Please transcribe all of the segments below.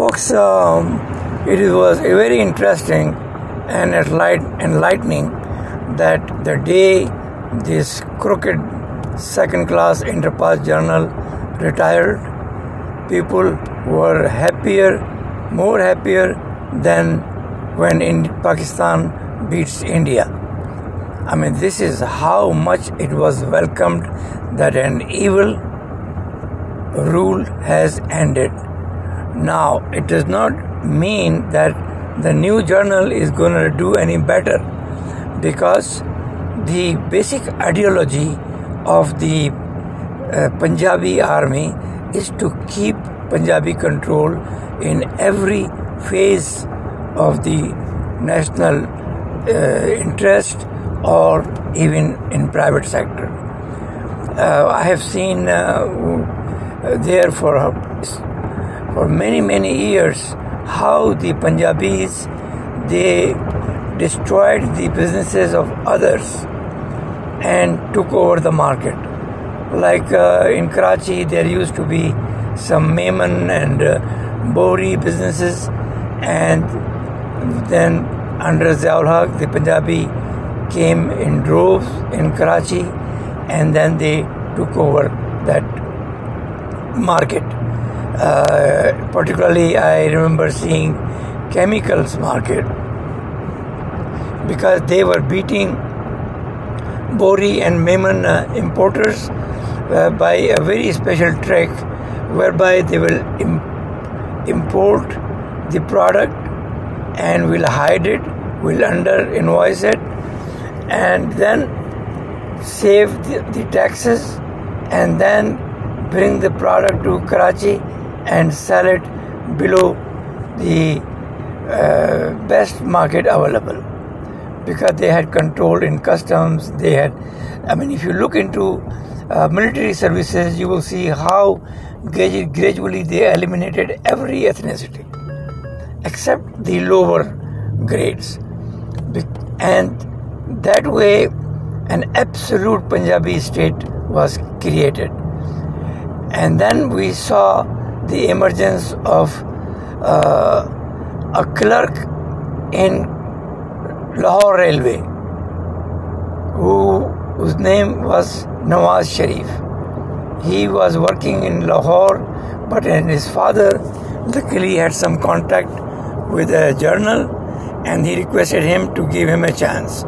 Folks, um, it was very interesting and enlightening that the day this crooked second class Indraprastha Journal retired, people were happier, more happier than when in Pakistan beats India. I mean, this is how much it was welcomed that an evil rule has ended. Now, it does not mean that the new journal is going to do any better because the basic ideology of the uh, Punjabi army is to keep Punjabi control in every phase of the national uh, interest or even in private sector. Uh, I have seen uh, there for for many many years how the Punjabis they destroyed the businesses of others and took over the market. Like uh, in Karachi, there used to be some Memon and uh, Bohri businesses, and then under Ziaul Haq, the Punjabi came in droves in Karachi, and then they took over that market. Uh, particularly, I remember seeing chemicals market because they were beating Bohri and Memon uh, importers uh, by a very special trick whereby they will Im- import the product and will hide it, will under invoice it, and then save the, the taxes and then bring the product to Karachi and sell it below the uh, best market available because they had control in customs. They had, I mean, if you look into uh, military services, you will see how gradually they eliminated every ethnicity except the lower grades. And that way, an absolute Punjabi state was created. And then we saw the emergence of uh, a clerk in Lahore Railway, who, whose name was Nawaz Sharif. He was working in Lahore, but his father luckily had some contact with a journal and he requested him to give him a chance.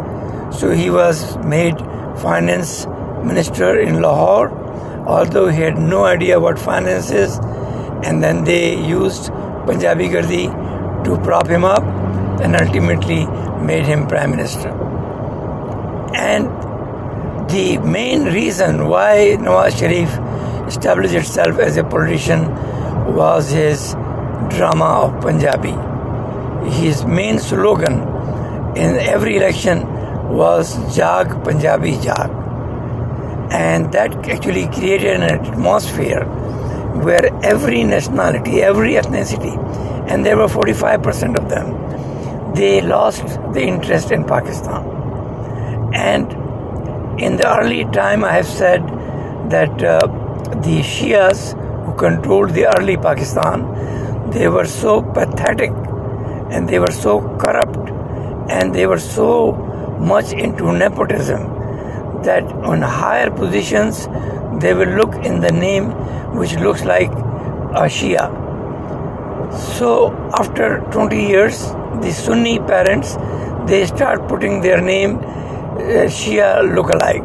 So he was made finance minister in Lahore, although he had no idea what finance is, and then they used Punjabi Gardi to prop him up and ultimately made him prime minister. And the main reason why Nawaz Sharif established itself as a politician was his drama of Punjabi. His main slogan in every election was Jag Punjabi Jag. And that actually created an atmosphere where every nationality, every ethnicity, and there were 45% of them, they lost the interest in Pakistan. And in the early time, I have said that uh, the Shias who controlled the early Pakistan, they were so pathetic and they were so corrupt and they were so much into nepotism that on higher positions they will look in the name which looks like a Shia. So after 20 years, the Sunni parents they start putting their name uh, Shia lookalike,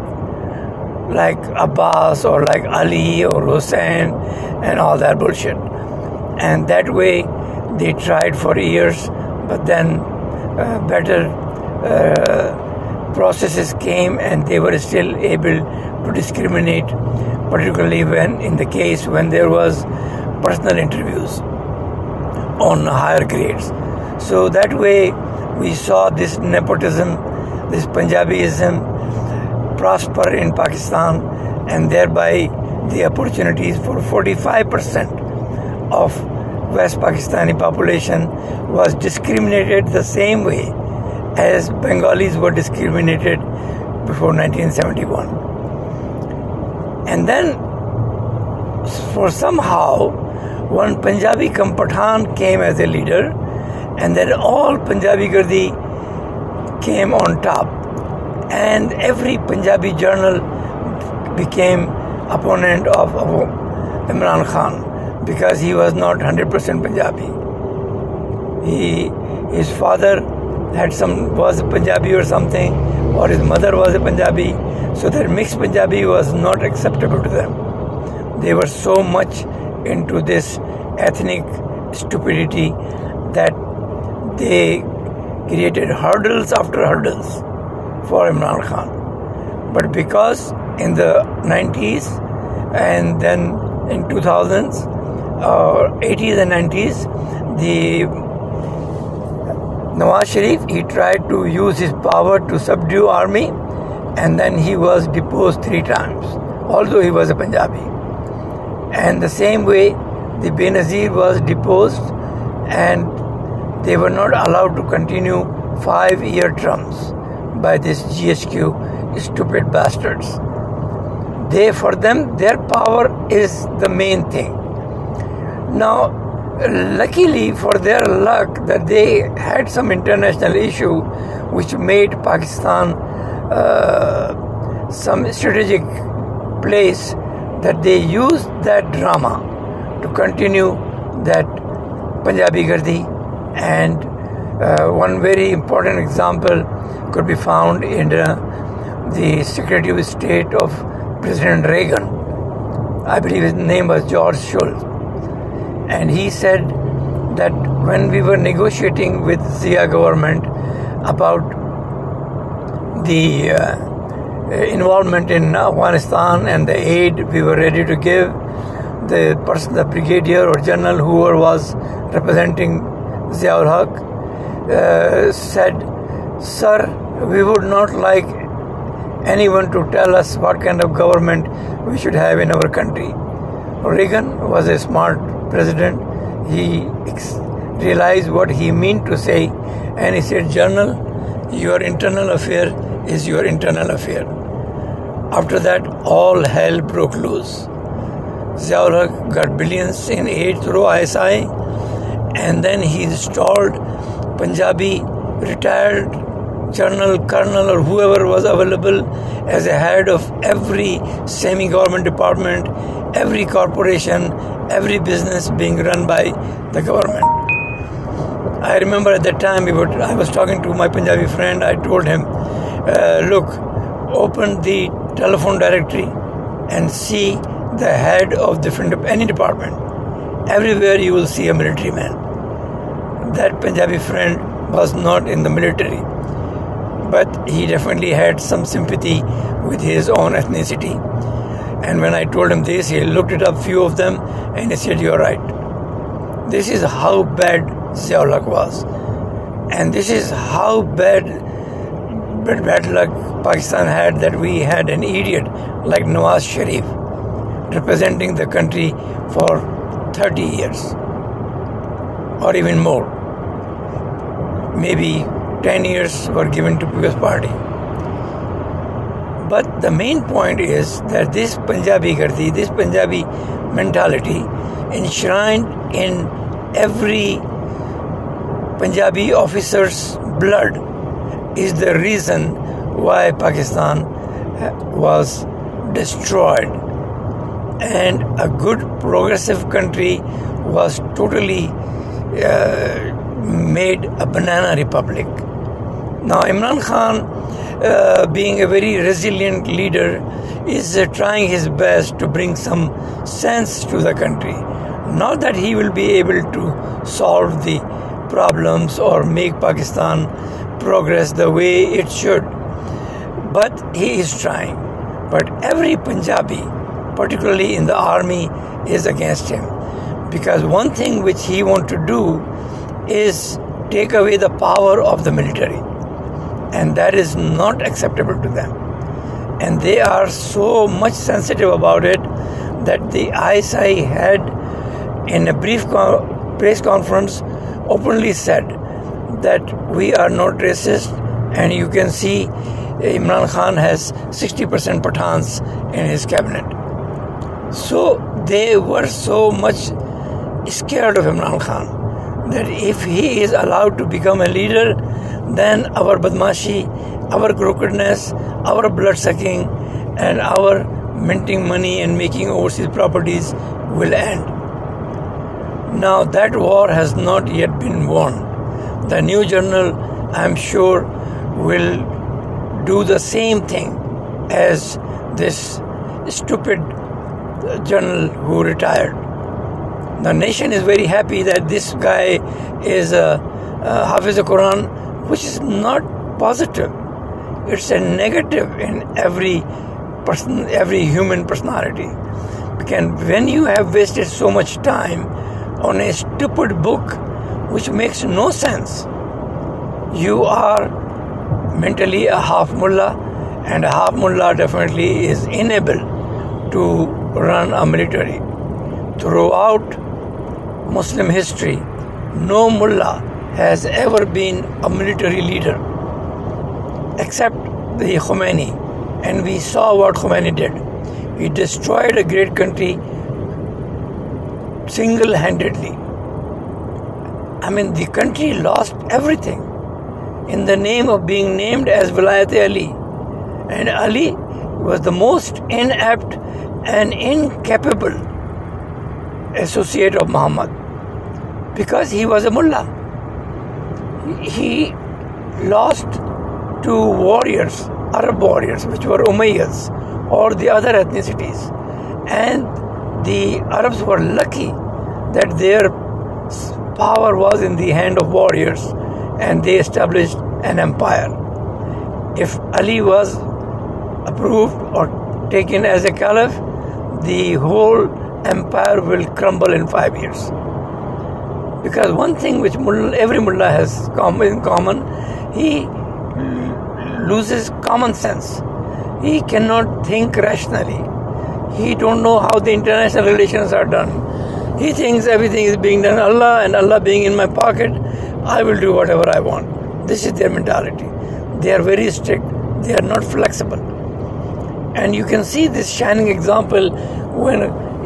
like Abbas or like Ali or Hussein and all that bullshit. And that way they tried for years, but then uh, better uh, processes came and they were still able to discriminate, particularly when in the case when there was personal interviews on higher grades. So that way we saw this nepotism, this Punjabiism prosper in Pakistan and thereby the opportunities for 45% of West Pakistani population was discriminated the same way as Bengalis were discriminated before 1971. And then, for somehow, one Punjabi Pathan came as a leader, and then all Punjabi Gardi came on top, and every Punjabi journal became opponent of Imran Khan because he was not 100% Punjabi. He, his father had some was Punjabi or something, or his mother was a Punjabi, so that mixed Punjabi was not acceptable to them. They were so much into this ethnic stupidity that they created hurdles after hurdles for Imran Khan. But because in the 90s and then in 2000s or 80s and 90s, the Nawaz Sharif he tried to use his power to subdue army and then he was deposed three times although he was a Punjabi and the same way the Benazir was deposed and they were not allowed to continue five year terms by this GHQ stupid bastards. They, for them, their power is the main thing. Now, luckily for their luck that they had some international issue which made Pakistan uh, some strategic place that they used that drama to continue that Punjabi Gardi and uh, one very important example could be found in uh, the Secretary of State of President Reagan. I believe his name was George Shultz. And he said that when we were negotiating with Zia government about the uh, involvement in Afghanistan and the aid we were ready to give, the person, the brigadier or general, whoever was representing Ziaul Haq, uh, said, Sir, we would not like anyone to tell us what kind of government we should have in our country. Reagan was a smart president. He realized what he meant to say and he said, General, your internal affair is your internal affair. After that, all hell broke loose. Ziaul got billions in aid through ISI, and then he installed Punjabi retired general, colonel, or whoever was available as a head of every semi government department, every corporation, every business being run by the government. I remember at that time we I was talking to my Punjabi friend. I told him, uh, Look, open the telephone directory and see the head of different any department. Everywhere you will see a military man. That Punjabi friend was not in the military, but he definitely had some sympathy with his own ethnicity. And when I told him this, he looked at a few of them and he said, You're right. This is how bad Haq was. And this is how bad, bad, bad luck Pakistan had that we had an idiot like Nawaz Sharif representing the country for 30 years or even more. Maybe 10 years were given to People's Party. But the main point is that this Punjabi Gardi, this Punjabi mentality enshrined in every Punjabi officer's blood is the reason why Pakistan was destroyed and a good progressive country was totally uh, made a banana republic. Now, Imran Khan, uh, being a very resilient leader, is uh, trying his best to bring some sense to the country. Not that he will be able to solve the problems or make Pakistan progress the way it should, but he is trying. But every Punjabi, particularly in the army, is against him. Because one thing which he wants to do is take away the power of the military. And that is not acceptable to them. And they are so much sensitive about it that the ISI had, in a brief press conference, openly said that we are not racist, and you can see Imran Khan has 60% Pathans in his cabinet. So they were so much scared of Imran Khan. That if he is allowed to become a leader, then our badmashi, our crookedness, our blood sucking, and our minting money and making overseas properties will end. Now, that war has not yet been won. The new journal, I'm sure, will do the same thing as this stupid journal who retired. The nation is very happy that this guy is a, a Hafiz Quran, which is not positive. It's a negative in every person, every human personality. Because when you have wasted so much time on a stupid book which makes no sense, you are mentally a half mullah, and a half mullah definitely is unable to run a military. Throughout Muslim history, no mullah has ever been a military leader except the Khomeini. And we saw what Khomeini did. He destroyed a great country single handedly. I mean, the country lost everything in the name of being named as Vilayat Ali. And Ali was the most inept and incapable associate of Muhammad because he was a mullah. He lost to warriors, Arab warriors, which were Umayyads or the other ethnicities. And the Arabs were lucky that their power was in the hand of warriors and they established an empire. If Ali was approved or taken as a caliph, the whole empire will crumble in five years. Because one thing which every mullah has in common, he loses common sense. He cannot think rationally. He don't know how the international relations are done. He thinks everything is being done Allah and Allah being in my pocket, I will do whatever I want. This is their mentality. They are very strict. They are not flexible. And you can see this shining example when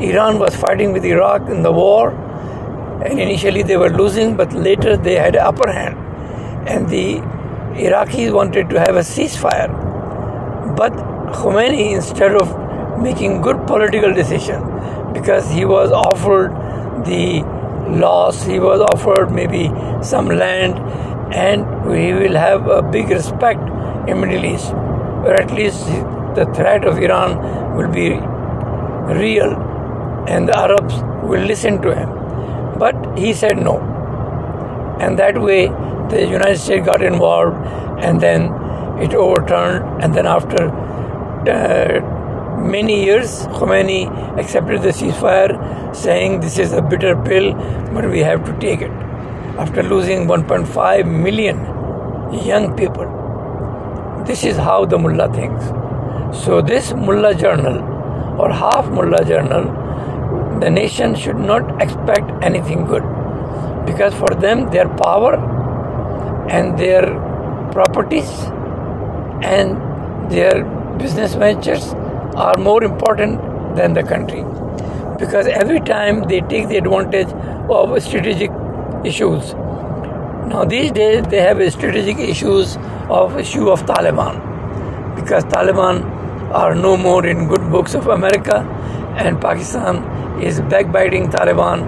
Iran was fighting with Iraq in the war. And initially they were losing, but later they had upper hand. And the Iraqis wanted to have a ceasefire. But Khomeini, instead of making good political decision, because he was offered the loss, he was offered maybe some land, and he will have a big respect in Middle East, or at least the threat of Iran will be real, and the Arabs will listen to him. But he said no, and that way the United States got involved, and then it overturned, and then after. Uh, many years, Khomeini accepted the ceasefire, saying this is a bitter pill, but we have to take it. After losing 1.5 million young people, this is how the mullah thinks. So, this mullah journal or half mullah journal, the nation should not expect anything good. Because for them, their power and their properties and their business ventures are more important than the country. Because every time they take the advantage of strategic issues now these days they have strategic issues of issue of taliban. Because taliban are no more in good books of america and pakistan is backbiting taliban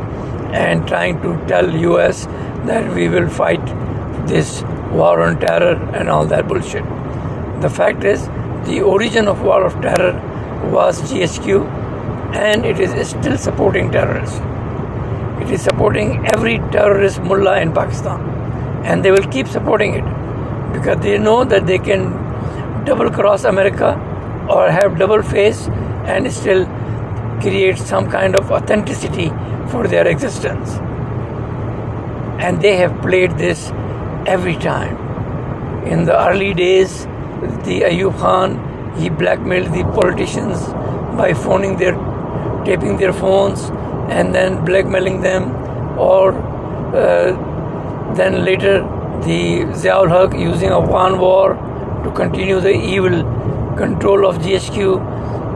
and trying to tell us that we will fight this war on terror and all that bullshit the fact is the origin of war of terror was GHQ and it is still supporting terrorists. It is supporting every terrorist mullah in Pakistan and they will keep supporting it because they know that they can double cross America or have double face and still create some kind of authenticity for their existence. And they have played this every time. In the early days, the Ayub Khan he blackmailed the politicians by phoning their, taping their phones and then blackmailing them, or uh, then later the Ziaul Haq using a Afghan war to continue the evil control of GHQ,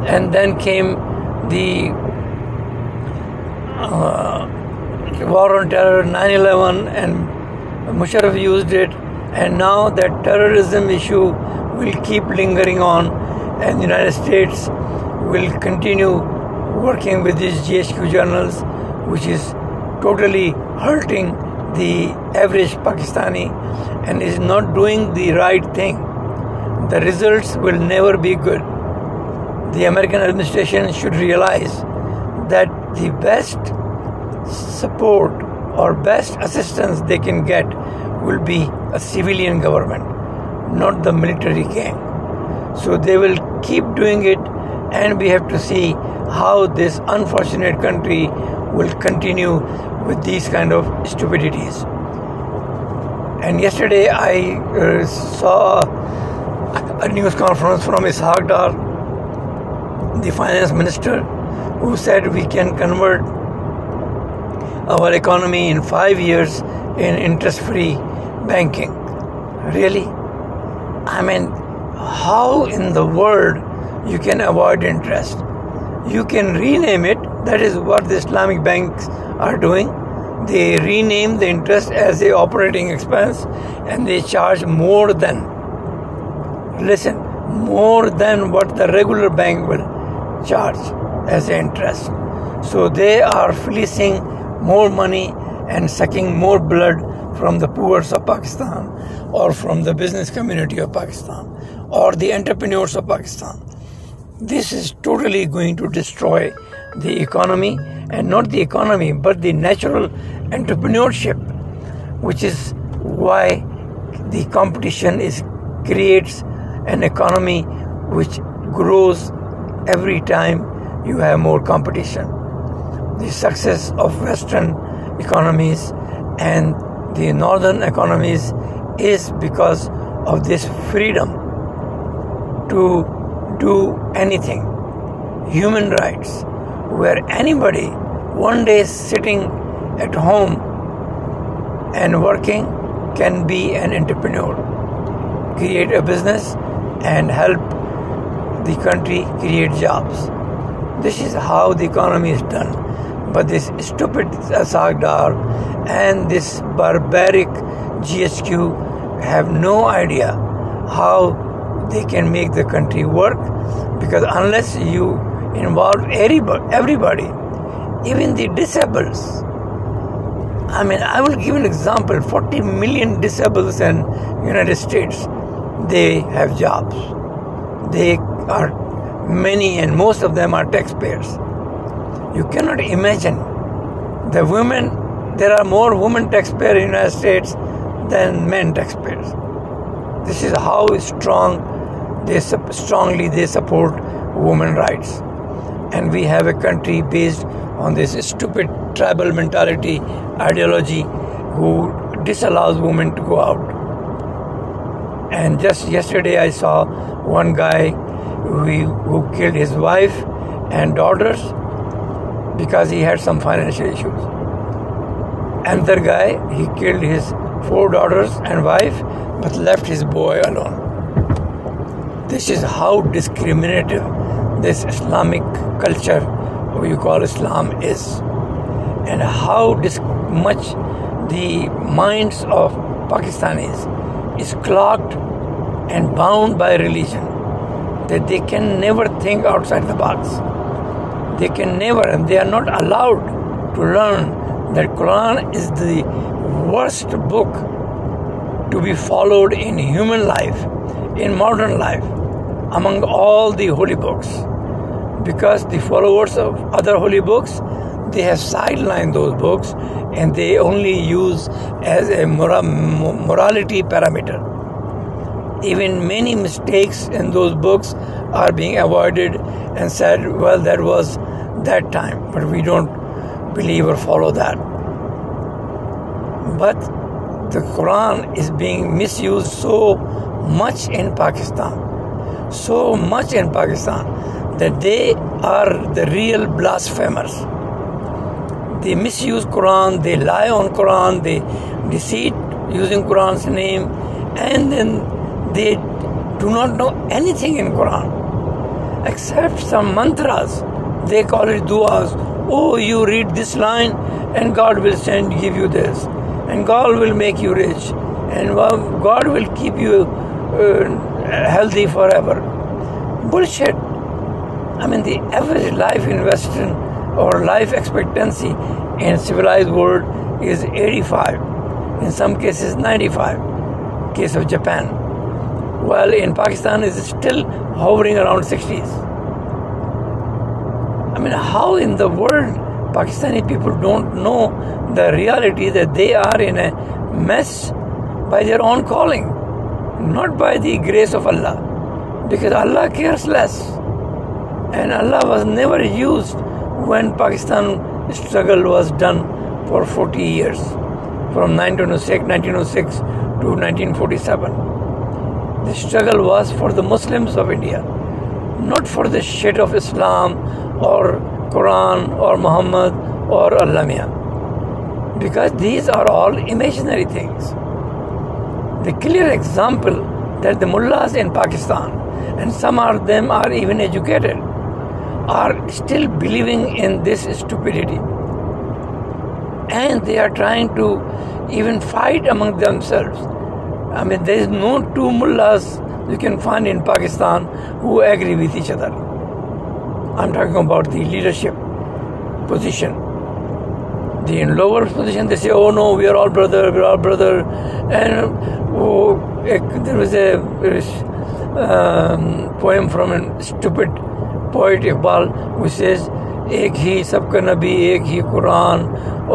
and then came the uh, war on terror, 9 11, and Musharraf used it, and now that terrorism issue will keep lingering on, and the United States will continue working with these GHQ journals, which is totally hurting the average Pakistani and is not doing the right thing. The results will never be good. The American administration should realize that the best support or best assistance they can get will be a civilian government, not the military gang. So they will keep doing it, and we have to see how this unfortunate country will continue with these kind of stupidities. And yesterday I uh, saw a news conference from Ishaq Dar, the finance minister, who said we can convert our economy in five years in interest free banking. Really? I mean, how in the world you can avoid interest? You can rename it. That is what the Islamic banks are doing. They rename the interest as a operating expense and they charge more than, listen, more than what the regular bank will charge as interest. So they are fleecing more money and sucking more blood from the poor of Pakistan or from the business community of Pakistan or the entrepreneurs of Pakistan. This is totally going to destroy the economy and not the economy but the natural entrepreneurship which is why the competition is creates an economy which grows every time you have more competition. The success of western economies and the northern economies is because of this freedom to do anything. Human rights where anybody one day sitting at home and working can be an entrepreneur, create a business, and help the country create jobs. This is how the economy is done. But this stupid Ishaq Dar and this barbaric GHQ have no idea how they can make the country work because unless you involve everybody, even the disabled. I mean, I will give an example. 40 million disabled in United States, they have jobs. They are many and most of them are taxpayers. You cannot imagine the women, there are more women taxpayers in the United States than men taxpayers. This is how strong they strongly they support women rights and we have a country based on this stupid tribal mentality ideology who disallows women to go out. And just yesterday, I saw one guy who, killed his wife and daughters because he had some financial issues. Another guy, he killed his four daughters and wife but left his boy alone. This is how discriminative this Islamic culture, what you call Islam, is, and how dis- much the minds of Pakistanis is clogged and bound by religion that they can never think outside the box. They can never, and they are not allowed to learn that Quran is the worst book to be followed in human life, in modern life among all the holy books because the followers of other holy books they have sidelined those books and they only use as a morality parameter even many mistakes in those books are being avoided and said well that was that time but we don't believe or follow that but the quran is being misused so much in pakistan so much in Pakistan that they are the real blasphemers. They misuse Quran, they lie on Quran, they deceit using Quran's name, and then they do not know anything in Quran except some mantras. They call it duas. Oh, you read this line and God will send give you this, and God will make you rich, and God will keep you uh, healthy forever. Bullshit. I mean, the average life in Western or life expectancy in civilized world is 85. In some cases, 95. Case of Japan. While in Pakistan, is still hovering around 60s. I mean, how in the world Pakistani people don't know the reality that they are in a mess by their own calling, not by the grace of Allah. Because Allah cares less. And Allah was never used when Pakistan struggle was done for 40 years, from 1906, 1906 to 1947. The struggle was for the Muslims of India, not for the shit of Islam or Quran or Muhammad or Allah Because these are all imaginary things. The clear example that the mullahs in Pakistan, and some of them are even educated, are still believing in this stupidity. And they are trying to even fight among themselves. I mean, there is no two mullahs you can find in Pakistan who agree with each other. I'm talking about the leadership position. The in lower position, they say, "Oh no, we are all brother, we are all brother," and oh, there was a um, poem from a stupid poet Iqbal विशेष एक ही सबका नबी एक ही कुरान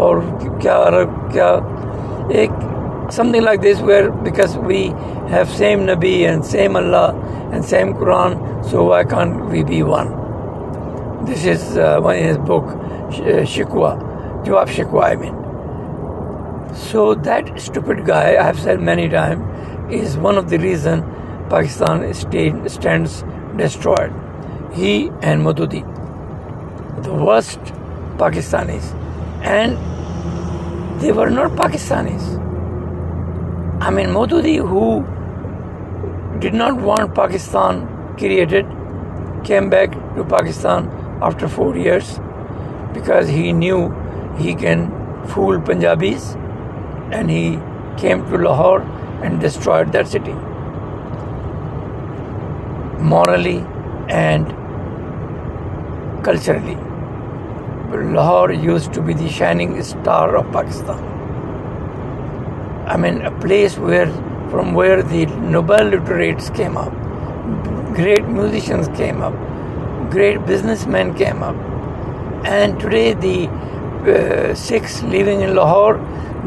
और क्या अरब क्या एक something like this where because we have same Nabi and same Allah and same Quran so why can't we be one this is uh, one in his book Shikwa Jawab Shikwa I mean so that stupid guy I have said many times is one of the reason Pakistan stands destroyed he and Modudi, the worst Pakistanis. And they were not Pakistanis. I mean, Modudi, who did not want Pakistan created, came back to Pakistan after four years because he knew he can fool Punjabis and he came to Lahore and destroyed that city morally and culturally. Lahore used to be the shining star of Pakistan. I mean, a place where, from where the Nobel literates came up, great musicians came up, great businessmen came up, and today the uh, Sikhs living in Lahore,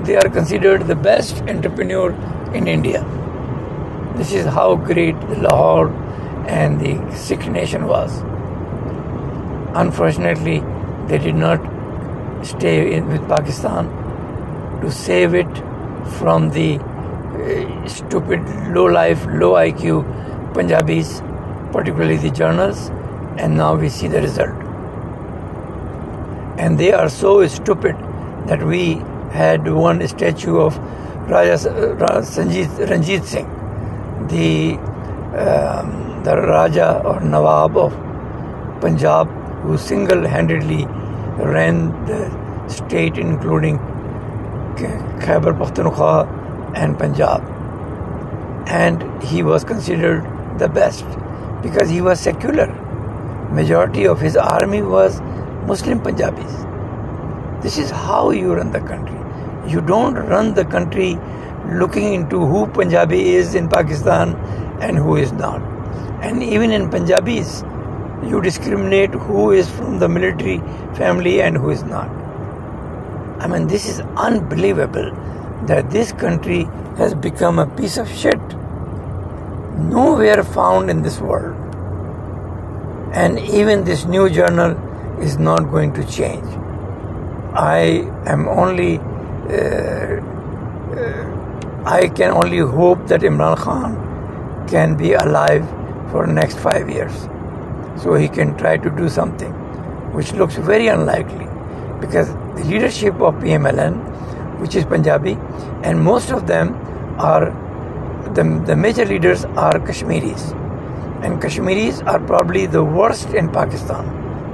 they are considered the best entrepreneur in India. This is how great Lahore and the Sikh nation was. Unfortunately, they did not stay in, with Pakistan to save it from the uh, stupid, low life, low IQ Punjabis, particularly the journals, and now we see the result. And they are so stupid that we had one statue of Raja uh, Sanjit, Ranjit Singh, the um, the Raja or Nawab of Punjab who single handedly ran the state, including Khyber Pakhtunkhwa and Punjab. And he was considered the best because he was secular. Majority of his army was Muslim Punjabis. This is how you run the country. You don't run the country looking into who Punjabi is in Pakistan and who is not. And even in Punjabis, you discriminate who is from the military family and who is not. I mean, this is unbelievable that this country has become a piece of shit. Nowhere found in this world. And even this new journal is not going to change. I am only, uh, uh, I can only hope that Imran Khan can be alive for the next five years so he can try to do something, which looks very unlikely because the leadership of PMLN, which is Punjabi, and most of them are the, the major leaders are Kashmiris, and Kashmiris are probably the worst in Pakistan.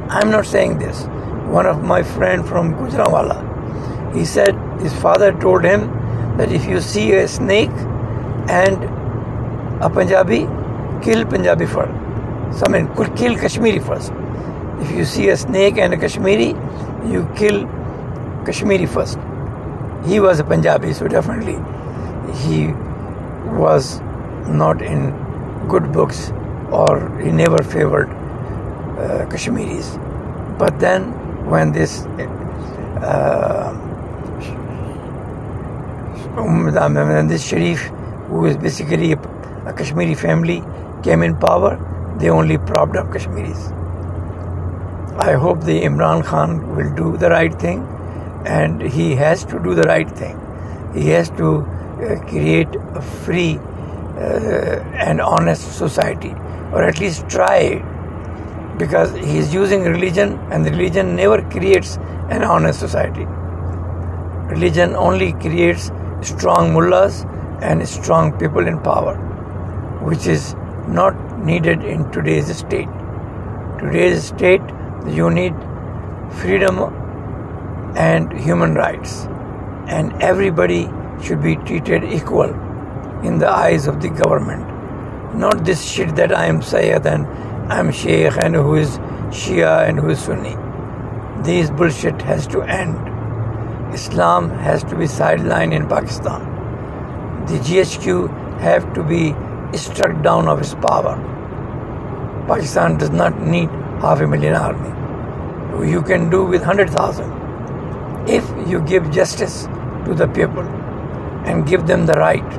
I'm not saying this. One of my friend from Gujranwala, He said his father told him that if you see a snake and a Punjabi, kill Punjabi first. Someone could kill Kashmiri first. If you see a snake and a Kashmiri, you kill Kashmiri first. He was a Punjabi, so definitely he was not in good books or he never favored uh, Kashmiris. But then when this uh, when this Sharif, who is basically a, a Kashmiri family, came in power, they only propped up Kashmiris. I hope the Imran Khan will do the right thing and he has to do the right thing. He has to uh, create a free uh, and honest society, or at least try because he is using religion, and religion never creates an honest society. Religion only creates strong mullahs and strong people in power, which is not needed in today's state. Today's state, you need freedom and human rights, and everybody should be treated equal in the eyes of the government. Not this shit that I am Sayyid and I am Sheikh and who is Shia and who is Sunni. This bullshit has to end. Islam has to be sidelined in Pakistan. The GHQ have to be struck down of its power. Pakistan does not need half a million army. You can do with 100,000 if you give justice to the people and give them the right,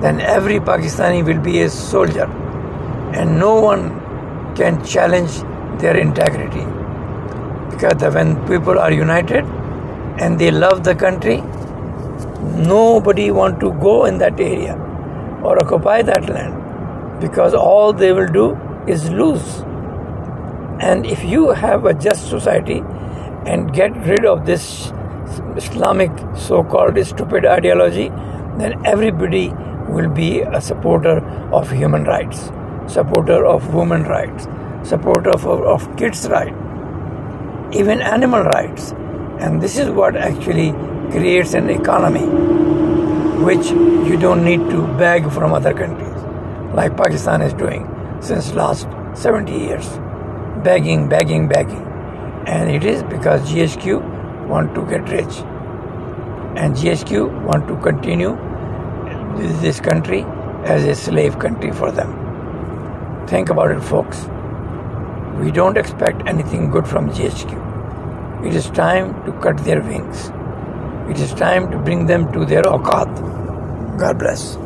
then every Pakistani will be a soldier and no one can challenge their integrity. Because when people are united and they love the country, nobody want to go in that area or occupy that land because all they will do is lose. And if you have a just society and get rid of this Islamic so called stupid ideology, then everybody will be a supporter of human rights, supporter of women rights, supporter of, of kids' rights, even animal rights. And this is what actually creates an economy which you don't need to beg from other countries, like Pakistan is doing since last 70 years. Begging, begging, begging. And it is because GHQ want to get rich and GHQ want to continue this country as a slave country for them. Think about it, folks. We don't expect anything good from GHQ. It is time to cut their wings. It is time to bring them to their awqat. God bless.